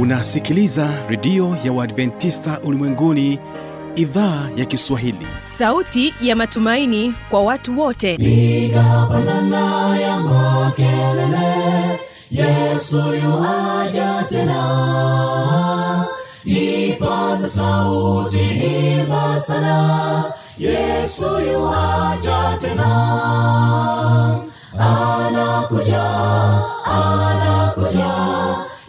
unasikiliza redio ya uadventista ulimwenguni idhaa ya kiswahili. Sauti ya matumaini kwa watu wote. Nigapandana ya makelele yesu yuaja tena. Ipaza sauti imba sana yesu yuaja tena. Anakuja anakuja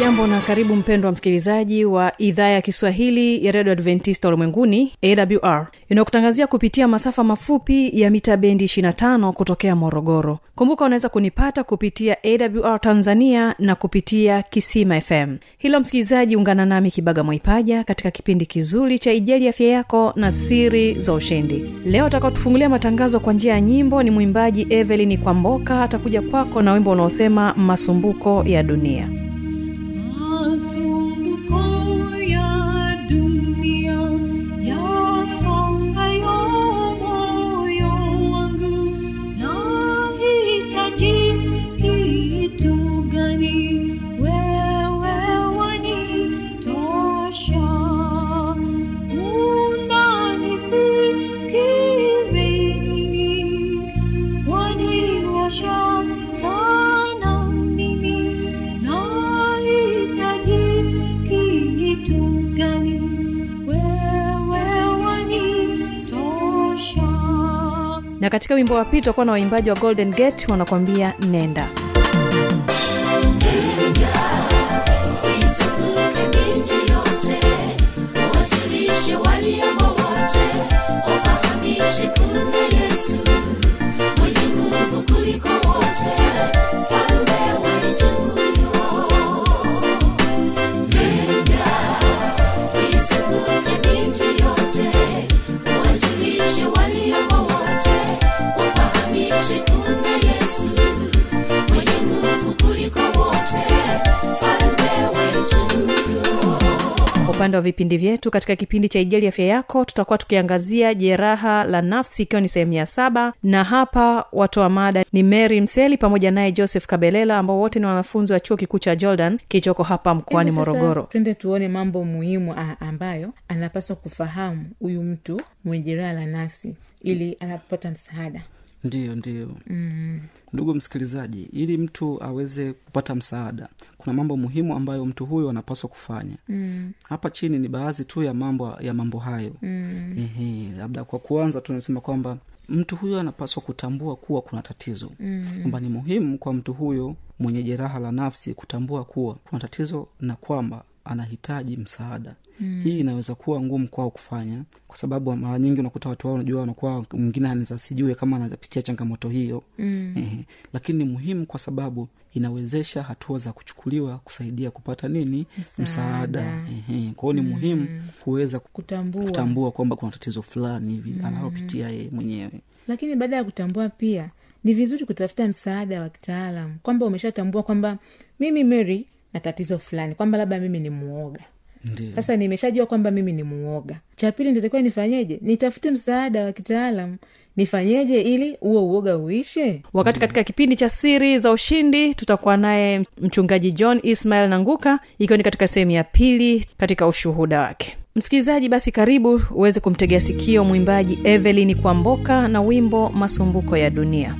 hujambo na karibu mpendo wa msikilizaji wa idhaa ya kiswahili ya redio adventista ulimwenguni awr inayokutangazia kupitia masafa mafupi ya mita bendi 25 kutokea morogoro. Kumbuka unaweza kunipata kupitia awr tanzania na kupitia kisima fm hilo msikilizaji ungana nami kibaga mwaipaja katika kipindi kizuri cha ijali afya yako na siri za ushindi. Leo atakaotufungulia matangazo kwa njia ya nyimbo ni mwimbaji evelin kwamboka. Atakuja kwako na wimbo unaosema masumbuko ya dunia Masumbuko katika wimbo wa pili tutakuwa na waimbaji wa golden gate wanakuambia nenda upande wa vipindi vyetu. Katika kipindi cha ijali afya yako tutakuwa tukiangazia jeraha la nafsi ikiwa ni sehemu ya saba. Na hapa watoa mada ni mary mseli pamoja naye joseph kabelela ambao wote ni wanafunzi wa chuo kikuu cha jordan kilichoko hapa mkoani morogoro. twende tuone mambo muhimu ambayo anapaswa kufahamu huyu mtu mwenye jeraha la nafsi ili anapopata msaada ndiyo ndiyo mm. ndugu msikilizaji ili mtu aweze kupata msaada kuna mambo muhimu ambayo mtu huyo anapaswa kufanya mm. hapa chini ni baadhi tu ya mambo ya mambo hayo mm. Ehe, labda kwa kuanza tunasema kwamba mtu huyo anapaswa kutambua kuwa kuna tatizo mm. kwamba ni muhimu kwa mtu huyo mwenye jeraha la nafsi kutambua kuwa kuna tatizo na kwamba anahitaji msaada mm. hii inaweza kuwa ngumu kwao kufanya kwa sababu mara nyingi unakuta watu wao unajua wanakuwa mwingine anaweza sijue kama anapitia changamoto hiyo mm. Ehe. lakini ni muhimu kwa sababu inawezesha hatua za kuchukuliwa kusaidia kupata nini Msaada. msaada Ehe. kwa hiyo ni muhimu kuweza kutambua, kutambua kwamba kuna tatizo fulani hivi mm. analopitia yeye mwenyewe lakini baada ya kutambua pia ni vizuri kutafuta msaada wa kitaalam kwamba umeshatambua kwamba mimi mary na tatizo fulani kwamba labda mimi ni muoga. Ndiyo. sasa nimeshajua kwamba mimi ni muoga. Cha pili nitakiwa nifanyeje? Nitafute msaada wa kitaalam nifanyeje ili huo uoga uishe? Wakati katika kipindi cha siri za ushindi tutakuwa naye mchungaji john ismael nanguka ikiwa ni katika sehemu ya pili katika ushuhuda wake. Msikilizaji basi karibu uweze kumtegea sikio mwimbaji evelyn kwamboka na wimbo masumbuko ya dunia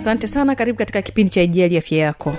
asante sana karibu katika kipindi cha ijali afya yako.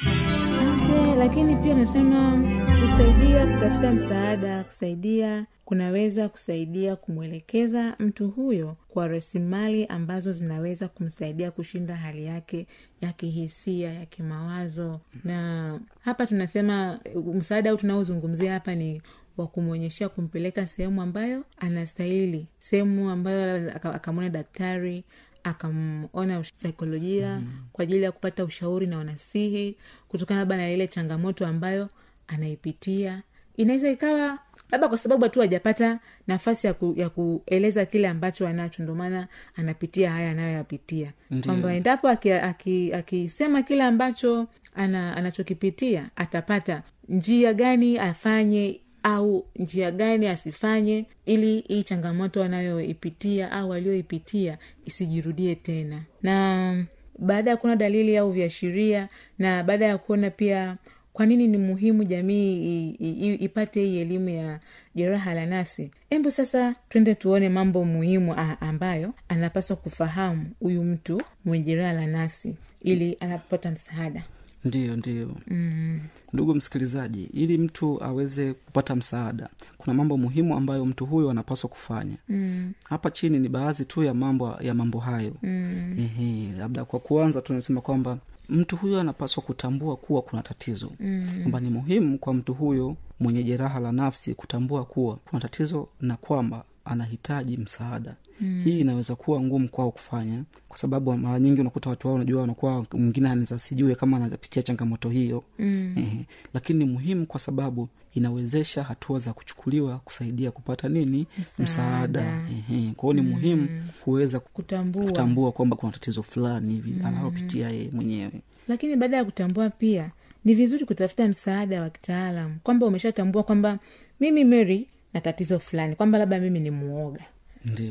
Asante lakini pia nasema kusaidia kutafuta msaada kusaidia kunaweza kusaidia kumwelekeza mtu huyo kwa rasilimali ambazo zinaweza kumsaidia kushinda hali yake ya kihisia ya kimawazo. Na hapa tunasema msaada au tunaozungumzia hapa ni wa kumwonyeshea kumpeleka sehemu ambayo anastahili. Sehemu ambayo akamwona daktari akamona saikolojia mm. kwa ajili ya kupata ushauri na wanasihi kutokana labda na ile changamoto ambayo anaipitia. Inaweza ikawa labda kwa sababu tu hajapata nafasi ya, ku, ya kueleza kile ambacho anacho ndomaana anapitia haya anayoyapitia. Kwamba endapo akisema aki, aki kile ambacho ana, anachokipitia atapata njia gani afanye au njia gani asifanye ili hii changamoto anayoipitia au aliyoipitia isijirudie tena. Na baada ya kuona dalili au viashiria na baada ya kuona pia kwa nini ni muhimu jamii i, i, i, ipate hii elimu ya jeraha la nasi hebu sasa twende tuone mambo muhimu ambayo anapaswa kufahamu huyu mtu mwenye jeraha la nasi ili anapopata msaada ndiyo ndiyo mm. ndugu msikilizaji ili mtu aweze kupata msaada kuna mambo muhimu ambayo mtu huyo anapaswa kufanya mm. hapa chini ni baadhi tu ya mambo ya mambo hayo mm. Ehe, labda kwa kuanza tunasema kwamba mtu huyo anapaswa kutambua kuwa kuna tatizo mm. kwamba ni muhimu kwa mtu huyo mwenye jeraha la nafsi kutambua kuwa kuna tatizo na kwamba anahitaji msaada mm. hii inaweza kuwa ngumu kwao kufanya kwa sababu mara nyingi unakuta watu wao unajua wanakuwa mwingine anaweza sijue kama anapitia changamoto hiyo. Mm. eh, lakini ni muhimu kwa sababu inawezesha hatua za kuchukuliwa kusaidia kupata nini? Msaada. msaada. Eh, kwao ni muhimu kuweza kutambua. kutambua kwamba kuna tatizo fulani hivi mm. analopitia yeye mwenyewe. Lakini baada ya kutambua pia ni vizuri kutafuta msaada wa kitaalam kwamba umeshatambua kwamba mimi mary na tatizo fulani kwamba labda mimi ni muoga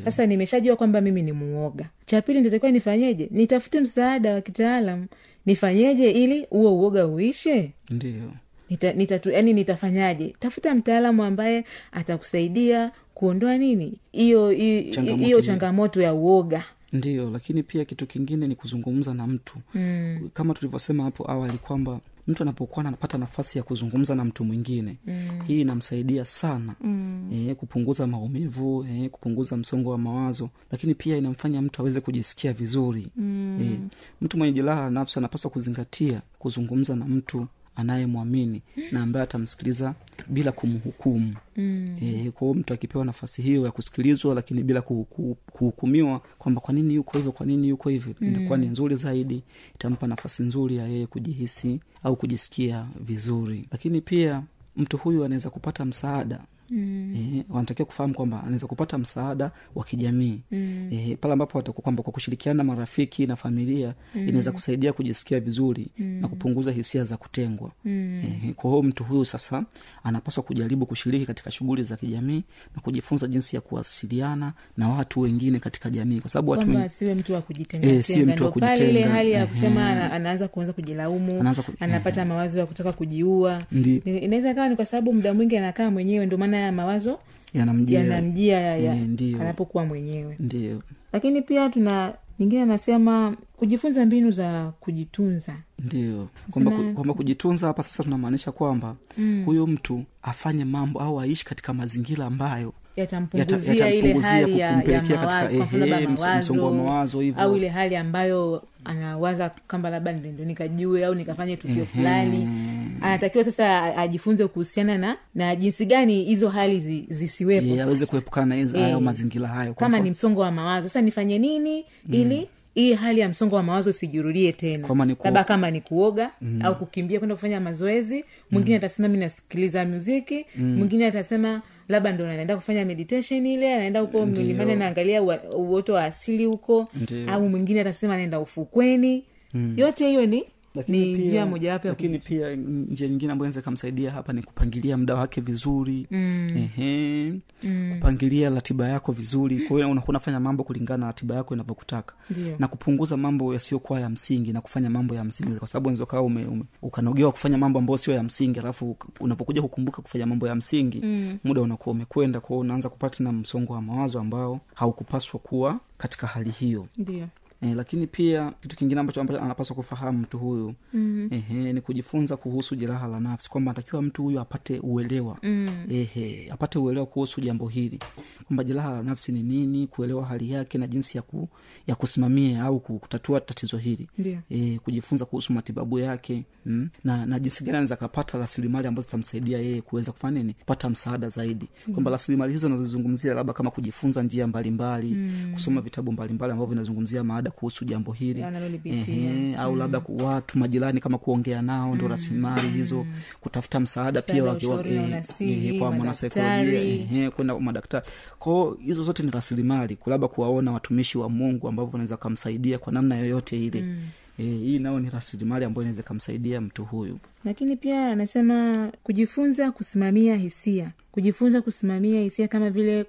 sasa nimeshajua kwamba mimi ni muoga. Cha pili nitatakiwa nifanyeje? Nitafute msaada wa kitaalam nifanyeje ili huo uoga uishe? Ndio. Nita, nitatu, yani nitafanyaje? Tafuta mtaalamu ambaye atakusaidia kuondoa nini? Hiyo hiyo Changamoto hiyo hiyo. changamoto ya uoga. Ndio lakini pia kitu kingine ni kuzungumza na mtu. Mm. kama tulivyosema hapo awali kwamba mtu anapokuwa anapata nafasi ya kuzungumza na mtu mwingine mm. hii inamsaidia sana mm. e, kupunguza maumivu e, kupunguza msongo wa mawazo lakini pia inamfanya mtu aweze kujisikia vizuri mm. e, mtu mwenye jeraha la nafsi anapaswa kuzingatia kuzungumza na mtu anayemwamini na ambaye atamsikiliza bila kumhukumu mm. e, kwa hiyo mtu akipewa nafasi hiyo ya kusikilizwa lakini bila kuhuku- kuhukumiwa kwamba kwa nini yuko hivyo kwa nini yuko hivyo mm. inakuwa ni nzuri zaidi itampa nafasi nzuri ya yeye kujihisi au kujisikia vizuri lakini pia mtu huyu anaweza kupata msaada Mm. E, wanatakiwa kufahamu kwamba anaweza kupata msaada wa kijamii mm. e, pale ambapo kwamba kwa kushirikiana na marafiki na familia mm. inaweza kusaidia kujisikia vizuri mm. na kupunguza hisia za kutengwa mm. e, kwa hiyo mtu huyu sasa anapaswa kujaribu kushiriki katika shughuli za kijamii na kujifunza jinsi ya kuwasiliana na watu wengine katika jamii kwa sababu watu wengi asiwe mtu wa kujitenga e, siwe mtu wa kujitenga ile hali ya kusema ana, anaanza kuanza kujilaumu Anaanza ku- anapata mawazo ya kutaka kujiua inaweza kawa ni kwa sababu muda mwingi anakaa mwenyewe ndio maana haya mawazo yanamjia. yanamjia ya, ya, Eh, anapokuwa mwenyewe. Ndio. Lakini pia tuna nyingine anasema kujifunza mbinu za kujitunza. Ndio. Kwamba kwamba kujitunza hapa sasa tunamaanisha kwamba mm. huyu mtu afanye mambo au aishi katika mazingira ambayo yatampunguzia Yata- ile yatampunguzia hali ya, ya kumpelekea katika, labda mso- msongo wa mawazo hivyo. au ile hali ambayo anawaza kwamba labda ndo nikajue au nikafanye tukio fulani anatakiwa sasa ajifunze kuhusiana na na jinsi gani hizo hali zi, zisiwepo aweze kuepukana na hizo- Eh, hayo mazingira hayo kama ni msongo wa mawazo. Sasa nifanye nini ili hii hali ya msongo wa mawazo usijirudie tena? Labda kama ni kuoga mm. au kukimbia kwenda kufanya mazoezi mwingine atasema mi nasikiliza muziki mwingine atasema labda ndo anaenda kufanya meditation ile anaenda huko mlimani anaangalia uoto wa asili huko au mwingine atasema anaenda ufukweni. Yote hiyo ni ni njia mojawapo lakini pia njia nyingine ambayo inaweza ikamsaidia hapa ni kupangilia muda wake vizuri. Mm. Ehe. Mm. kupangilia ratiba yako vizuri. Kwa hiyo unakuwa unafanya mambo kulingana na ratiba yako inavyokutaka. Na kupunguza mambo yasiyokuwa ya msingi na kufanya mambo ya msingi. Kwa sababu unaweza ukawa ume, ume, ukanogewa kufanya mambo ambayo sio ya msingi alafu unapokuja kukumbuka kufanya mambo ya msingi mm. muda unakuwa umekwenda. Kwao unaanza kupata na msongo wa mawazo ambao haukupaswa kuwa katika hali hiyo. Ndio E, lakini pia kitu kingine ambacho ambacho anapaswa kufahamu mtu huyu mm-hmm. ehe, ni kujifunza kuhusu jeraha la nafsi kwamba anatakiwa mtu huyu apate uelewa mm. ehe, apate uelewa kuhusu jambo hili kwamba jeraha la nafsi ni nini kuelewa hali yake na jinsi ya, ku, ya kusimamia au kutatua tatizo hili yeah. e, kujifunza kuhusu matibabu yake mm, na, na jinsi gani anaweza akapata rasilimali ambazo zitamsaidia yeye kuweza kufanya nini kupata msaada zaidi mm. kwamba rasilimali hizo nazozungumzia labda kama kujifunza njia mbalimbali mm. kusoma vitabu mbalimbali ambavyo vinazungumzia maada kuhusu jambo hili. Ehe, au labda mm. watu majirani kama kuongea nao ndo rasilimali hizo kutafuta msaada pia eh, eh, kwa mwanasaikolojia kwenda madaktari. Kwao hizo zote ni rasilimali labda kuwaona watumishi wa mungu ambavyo wanaweza kamsaidia kwa namna yoyote ile. Mm. e, hii nao ni rasilimali ambayo inaweza ikamsaidia mtu huyu. Lakini pia anasema kujifunza kusimamia hisia. Kujifunza kusimamia hisia kama vile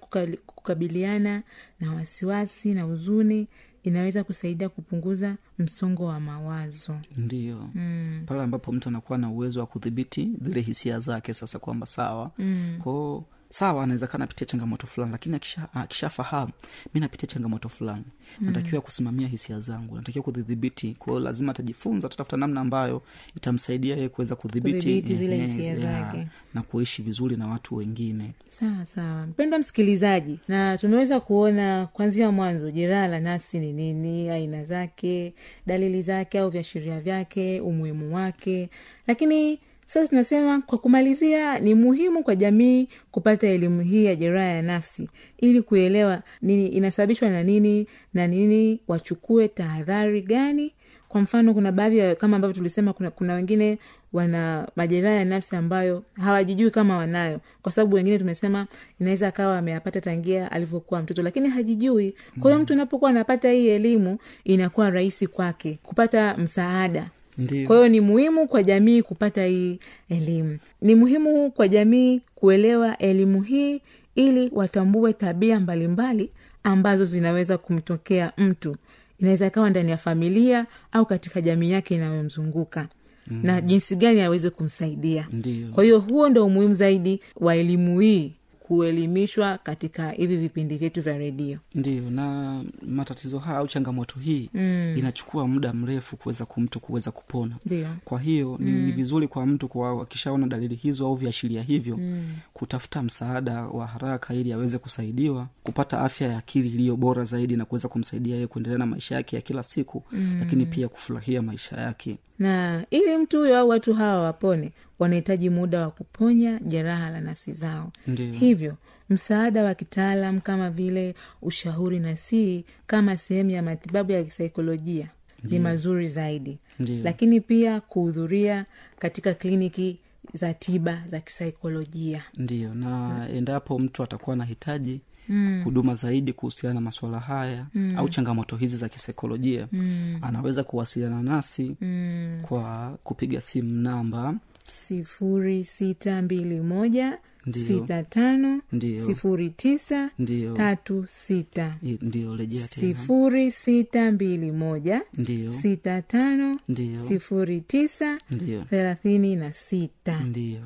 kukabiliana na wasiwasi na huzuni inaweza kusaidia kupunguza msongo wa mawazo ndio mm. pale ambapo mtu anakuwa na uwezo wa kudhibiti zile hisia zake sasa kwamba sawa mm. kwao sawa anaweza kaa napitia changamoto fulani lakini akisha- akishafahamu mi napitia changamoto fulani. Mm. natakiwa kusimamia hisia zangu natakiwa kudhibiti. Kwao lazima atajifunza atatafuta namna ambayo itamsaidia yeye kuweza kudhibiti Kudhibiti zile hisia zake. na kuishi vizuri na watu wengine. Sawa sawa. Mpendwa msikilizaji na tunaweza kuona kwanzia mwanzo jeraha la nafsi ni nini aina zake dalili zake au viashiria vyake umuhimu wake. Lakini sasa tunasema kwa kumalizia ni muhimu kwa jamii kupata elimu hii ya jeraha ya nafsi ili kuelewa nini inasababishwa na nini na nini wachukue tahadhari gani. Kwa mfano kuna baadhi ya kama ambavyo tulisema kuna, kuna wengine wana majeraha ya nafsi ambayo hawajijui kama wanayo. Kwa sababu wengine tumesema inaweza akawa ameyapata tangia alivyokuwa mtoto lakini hajijui. Kwa hiyo mtu unapokuwa anapata hii elimu inakuwa rahisi kwake kupata msaada Ndiyo. kwa hiyo ni muhimu kwa jamii kupata hii elimu ni muhimu kwa jamii kuelewa elimu hii ili watambue tabia mbalimbali ambazo zinaweza kumtokea mtu inaweza ikawa ndani ya familia au katika jamii yake inayomzunguka mm. na jinsi gani aweze kumsaidia Ndiyo. kwa hiyo huo ndo umuhimu zaidi wa elimu hii kuelimishwa katika hivi vipindi vyetu vya redio ndio na matatizo haya au changamoto hii mm. inachukua muda mrefu kuweza kumtu kuweza kupona ndio kwa hiyo ni, ni vizuri kwa mtu kwa akishaona dalili hizo au viashiria hivyo mm. kutafuta msaada wa haraka ili aweze kusaidiwa kupata afya ya akili iliyo bora zaidi na kuweza kumsaidia yeye kuendelea na maisha yake ya kila siku mm. lakini pia kufurahia maisha yake na ili mtu huyo au watu hawa wapone wanahitaji muda wa kuponya jeraha la nafsi zao Ndiyo. hivyo msaada wa kitaalam kama vile ushauri na sii kama sehemu ya matibabu ya kisaikolojia ni mazuri zaidi Ndiyo. lakini pia kuhudhuria katika kliniki za tiba za kisaikolojia ndio na endapo mtu atakuwa anahitaji mm. huduma zaidi kuhusiana na masuala haya mm. au changamoto hizi za kisaikolojia mm. anaweza kuwasiliana nasi mm. kwa kupiga simu namba sifuri sita mbili moja Ndiyo. sita tano Ndiyo. sifuri tisa ndiyo tatu sita. Ndiyo rejea tena. sifuri sita mbili moja ndiyo sita tano ndiyo sifuri tisa ndiyo thelathini na sita. Ndiyo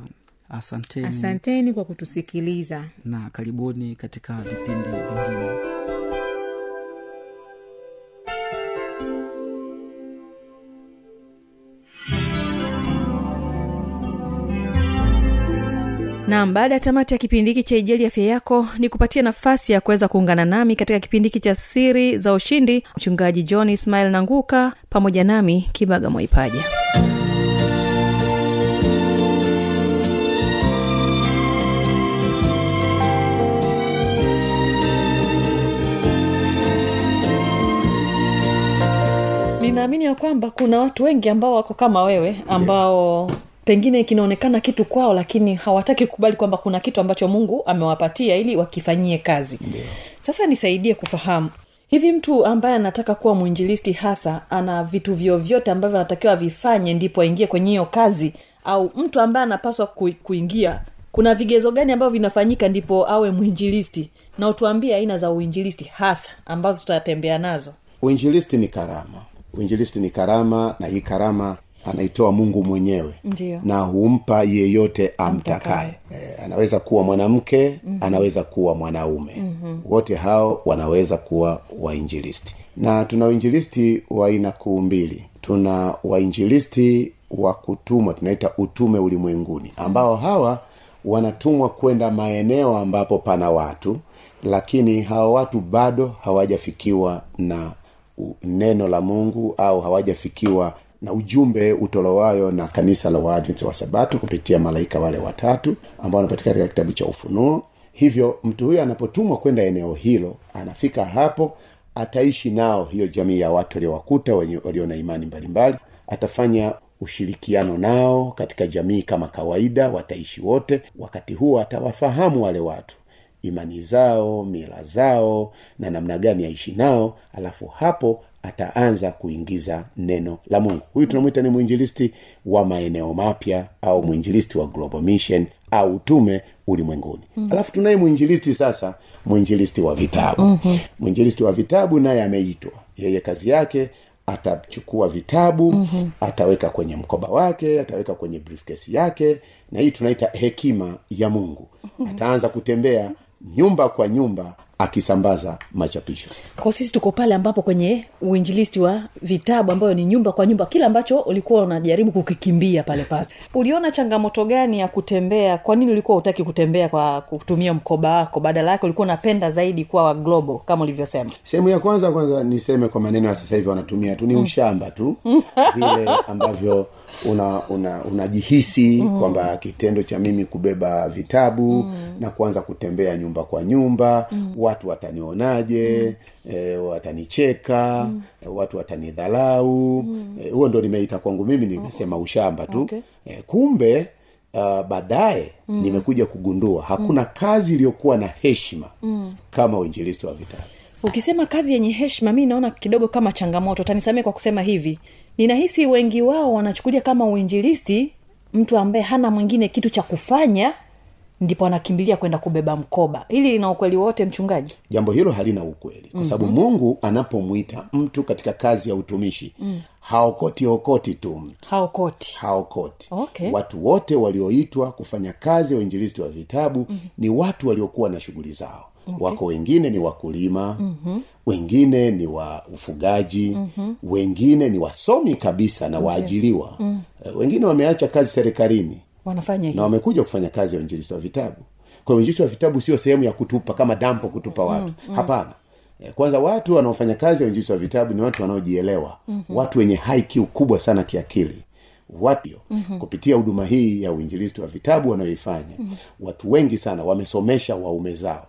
asanteni. Asanteni kwa kutusikiliza. Na karibuni katika vipindi vingine nam baada ya tamati ya kipindi hiki cha ijeli afya yako ni kupatia nafasi ya kuweza kuungana nami katika kipindi hiki cha siri za ushindi mchungaji john ismail nanguka pamoja nami kibaga mwaipaja. Ninaamini ya kwamba kuna watu wengi ambao wako kama wewe ambao pengine kinaonekana kitu kwao lakini hawataki kukubali kwamba kuna kitu ambacho mungu amewapatia ili wakifanyie kazi. Sasa nisaidie kufahamu hivi mtu ambaye anataka kuwa mwinjilisti hasa ana vitu vyovyote ambavyo anatakiwa avifanye ndipo aingie kwenye hiyo kazi? Au mtu ambaye anapaswa ku, kuingia kuna vigezo gani ambavyo vinafanyika ndipo awe mwinjilisti? Na utuambie aina za uinjilisti hasa ambazo tutatembea nazo. Uinjilisti ni karama. Uinjilisti ni karama na hii karama anaitoa mungu mwenyewe Ndiyo. na humpa yeyote amtakaye e, anaweza kuwa mwanamke mm-hmm. anaweza kuwa mwanaume mm-hmm. wote hao wanaweza kuwa wainjilisti na tuna wainjilisti wa aina kuu mbili tuna wainjilisti wa kutumwa tunaita utume ulimwenguni ambao hawa wanatumwa kwenda maeneo ambapo pana watu lakini hawa watu bado hawajafikiwa na neno la mungu au hawajafikiwa na ujumbe utolewayo na kanisa la waadvent wa sabato kupitia malaika wale watatu ambao wanapatikana katika kitabu cha ufunuo. Hivyo mtu huyo anapotumwa kwenda eneo hilo anafika hapo ataishi nao hiyo jamii ya watu waliowakuta walio na imani mbalimbali. Atafanya ushirikiano nao katika jamii kama kawaida wataishi wote. Wakati huo atawafahamu wale watu imani zao mila zao na namna gani aishi nao. Alafu hapo ataanza kuingiza neno la mungu huyu tunamwita ni mwinjilisti wa maeneo mapya au mwinjilisti wa global mission au utume ulimwenguni mm. alafu tunaye mwinjilisti sasa mwinjilisti wa vitabu mm-hmm. mwinjilisti wa vitabu naye ameitwa yeye kazi yake atachukua vitabu mm-hmm. ataweka kwenye mkoba wake ataweka kwenye briefcase yake na hii tunaita hekima ya mungu ataanza kutembea nyumba kwa nyumba akisambaza machapisho. Kwa sisi tuko pale ambapo kwenye uinjilisti wa vitabu ambayo ni nyumba kwa nyumba kile ambacho ulikuwa unajaribu kukikimbia pale pasta uliona changamoto gani ya kutembea? Kwa nini ulikuwa utaki kutembea kwa kutumia mkoba wako? Badala yake ulikuwa unapenda zaidi kuwa wa globo kama ulivyosema. Sehemu ya kwanza kwanza niseme kwa maneno ya sasa hivi wanatumia tu ni ushamba tu. Vile ambavyo una una unajihisi mm. kwamba kitendo cha mimi kubeba vitabu mm. na kuanza kutembea nyumba kwa nyumba mm. watu watanionaje mm. e, watanicheka mm. watu watanidhalau mm. e, huo ndo nimeita kwangu mimi nimesema ushamba tu Okay. e, kumbe uh, baadaye mm. nimekuja kugundua hakuna mm. kazi iliyokuwa na heshima mm. kama uinjilisti wa vitabu ukisema kazi yenye heshima mi naona kidogo kama changamoto. Tanisamee kwa kusema hivi. Ninahisi wengi wao wanachukulia kama uinjilisti mtu ambaye hana mwingine kitu cha kufanya ndipo anakimbilia kwenda kubeba mkoba. Hili lina ukweli wote mchungaji? Jambo hilo halina ukweli. Kwa sababu mm-hmm. mungu anapomwita mtu katika kazi ya utumishi mm. haokoti okoti tu mtu. Haokoti. Haokoti. Okay. watu wote walioitwa kufanya kazi ya uinjilisti wa vitabu mm-hmm. ni watu waliokuwa na shughuli zao okay. wako wengine ni wakulima mm-hmm. wengine ni wa ufugaji mm-hmm. wengine ni wasomi kabisa na waajiliwa mm-hmm. wengine wameacha kazi serikalini wanafanya na wamekuja kufanya kazi ya uinjilisti wa vitabu kwa uinjilisti wa vitabu sio sehemu ya kutupa kama dampo kutupa watu mm-hmm. hapana Eh, kwanza watu wanaofanya kazi ya uinjilisti wa vitabu ni watu wanaojielewa mm-hmm. watu wenye high kubwa sana kiakili wapyo mm-hmm. kupitia huduma hii ya uinjilisti wa vitabu wanayoifanya mm-hmm. watu wengi sana wamesomesha waume zao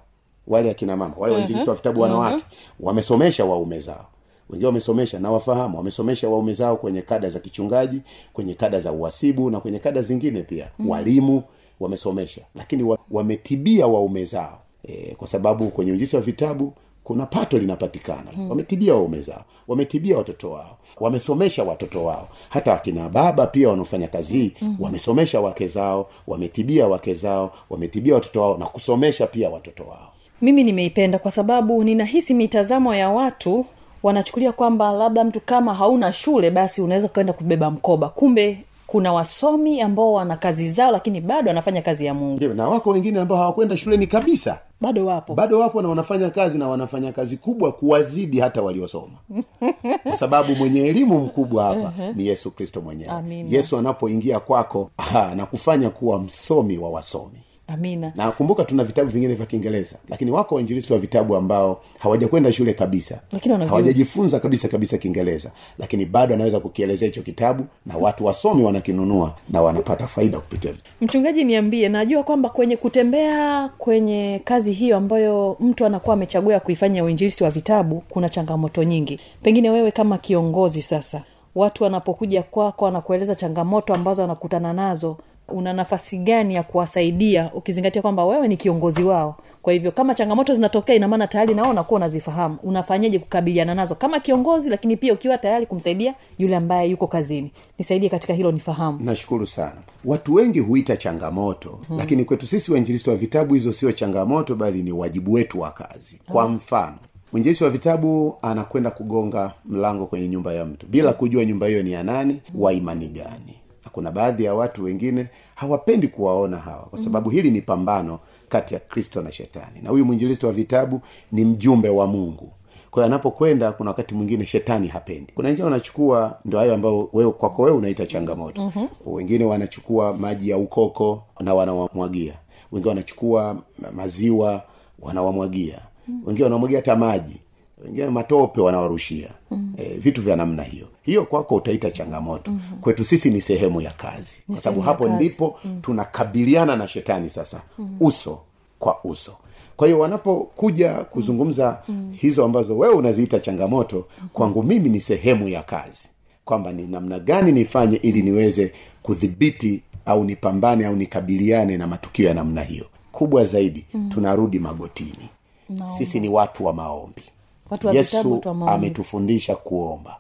wale akina mama wale wainjilisti wa vitabu wanawake wamesomesha waume zao. Wengine wamesomesha na wafahamu wamesomesha waume zao kwenye kada za kichungaji kwenye kada za uhasibu na kwenye kada zingine pia. Mm. walimu wamesomesha lakini wa, wametibia waume zao. E, kwa sababu kwenye uinjilisti wa vitabu kuna pato linapatikana. Hmm. wametibia waume zao wametibia watoto wao wamesomesha watoto wao. Hata wakina baba pia wanaofanya kazi hii hmm. wamesomesha wake zao wametibia wake zao wametibia watoto wao na kusomesha pia watoto wao mimi nimeipenda kwa sababu ninahisi mitazamo ya watu wanachukulia kwamba labda mtu kama hauna shule basi unaweza ukaenda kubeba mkoba. Kumbe kuna wasomi ambao wana kazi zao lakini bado wanafanya kazi ya mungu. Na wako wengine ambao hawakwenda shuleni kabisa. Bado wapo. Bado wapo na wanafanya kazi na wanafanya kazi kubwa kuwazidi hata waliosoma. Kwa sababu mwenye elimu mkubwa hapa ni yesu kristo mwenyewe. Yesu anapoingia kwako aha, na kufanya kuwa msomi wa wasomi amina. Na kumbuka tuna vitabu vingine vya kiingereza lakini wako wainjilisi wa vitabu ambao hawajakwenda shule kabisa. Lakini hawajajifunza kabisa kabisa kiingereza lakini bado anaweza kukielezea hicho kitabu na watu wasomi wanakinunua na wanapata faida kupitia mchungaji niambie najua kwamba kwenye kutembea kwenye kazi hiyo ambayo mtu anakuwa amechagua kuifanya uinjilisi wa vitabu kuna changamoto nyingi. Pengine wewe kama kiongozi sasa watu wanapokuja kwako wanakueleza changamoto ambazo wanakutana nazo una nafasi gani ya kuwasaidia ukizingatia kwamba wewe ni kiongozi wao. Kwa hivyo kama changamoto zinatokea inamaana tayari nao unakuwa unazifahamu. Unafanyaje kukabiliana nazo? Kama kiongozi lakini pia ukiwa tayari kumsaidia yule ambaye yuko kazini. Nisaidie katika hilo nifahamu. Nashukuru sana. Watu wengi huita changamoto hmm. lakini kwetu sisi wainjilisti wa vitabu hizo sio changamoto bali ni wajibu wetu wa kazi. Kwa mfano mwinjilisi wa vitabu anakwenda kugonga mlango kwenye nyumba ya mtu bila kujua nyumba hiyo ni ya nani wa imani gani kuna baadhi ya watu wengine hawapendi kuwaona hawa kwa sababu hili ni pambano kati ya kristo na shetani. Na huyu mwinjilisti wa vitabu ni mjumbe wa mungu. Kwa hiyo anapokwenda kuna wakati mwingine shetani hapendi. Kuna wengine wanachukua ndo hayo ambayo wewe kwako wewe unaita changamoto. Mm-hmm. wengine wanachukua maji ya ukoko na wanawamwagia. Wengine wanachukua maziwa wanawamwagia. Mm. wengine wanamwagia hata maji wengine matope wanawarushia mm. e, vitu vya namna hiyo hiyo kwako utaita changamoto mm-hmm. kwetu sisi ni sehemu ya kazi kwa sababu hapo kazi. ndipo mm. tunakabiliana na shetani sasa mm. uso kwa uso kwa hiyo wanapokuja kuzungumza mm. hizo ambazo wewe unaziita changamoto kwangu mimi ni sehemu ya kazi kwamba ni namna gani nifanye ili niweze kudhibiti au nipambane au nikabiliane na matukio ya namna hiyo kubwa zaidi mm. tunarudi magotini no. sisi ni watu wa maombi Watu wa yesu ametufundisha kuomba.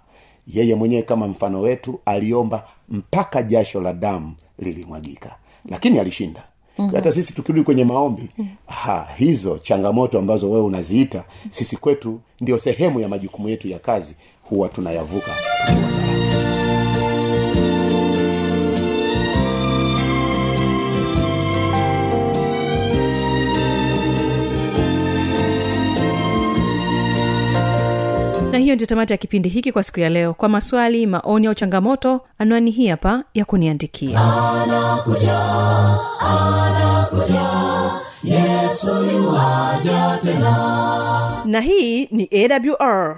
Yeye mwenyewe kama mfano wetu aliomba mpaka jasho la damu lilimwagika. Lakini alishinda. Mm-hmm. hata sisi tukirudi kwenye maombi ha, hizo changamoto ambazo wewe unaziita sisi kwetu ndio sehemu ya majukumu yetu ya kazi huwa tunayavuka tukiwa hiyo ndio tamati ya kipindi hiki kwa siku ya leo. Kwa maswali maoni au changamoto anwani hii hapa ya kuniandikia. Na hii ni awr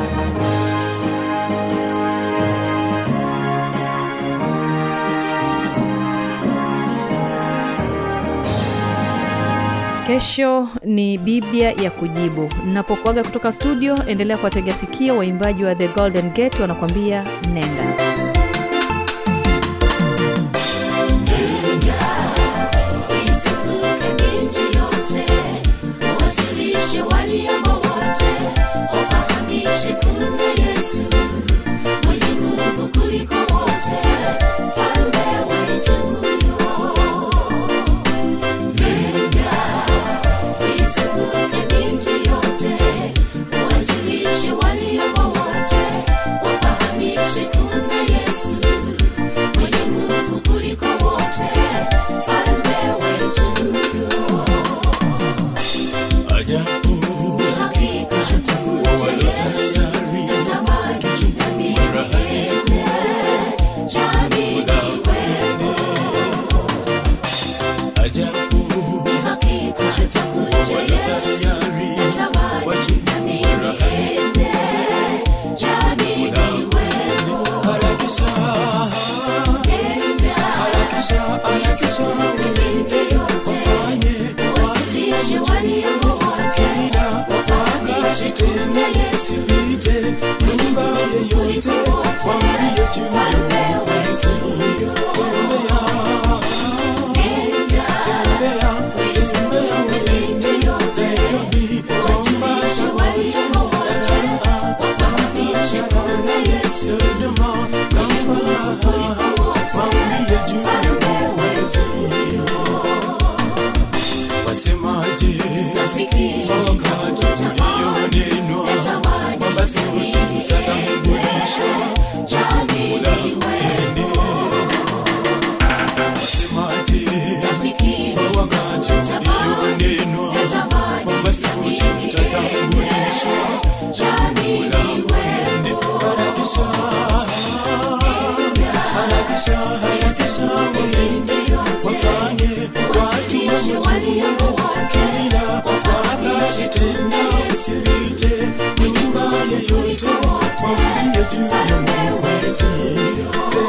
kesho ni biblia ya kujibu. Napokuaga kutoka studio endelea kuwategea sikio waimbaji wa the golden gate wanakuambia nenda kufikia mwambie juu ya mwenyezi be.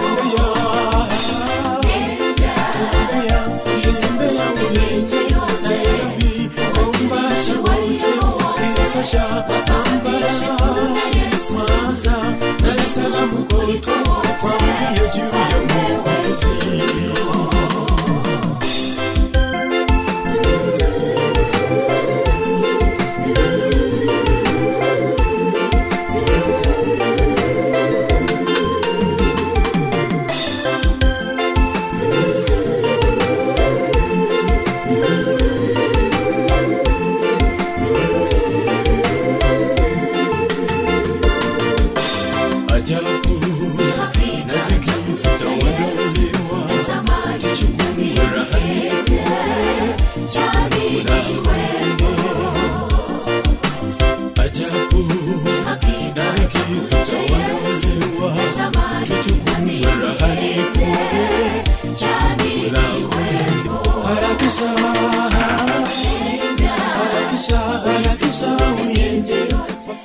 tembea kizimbe yangu nijeyote Nairobi au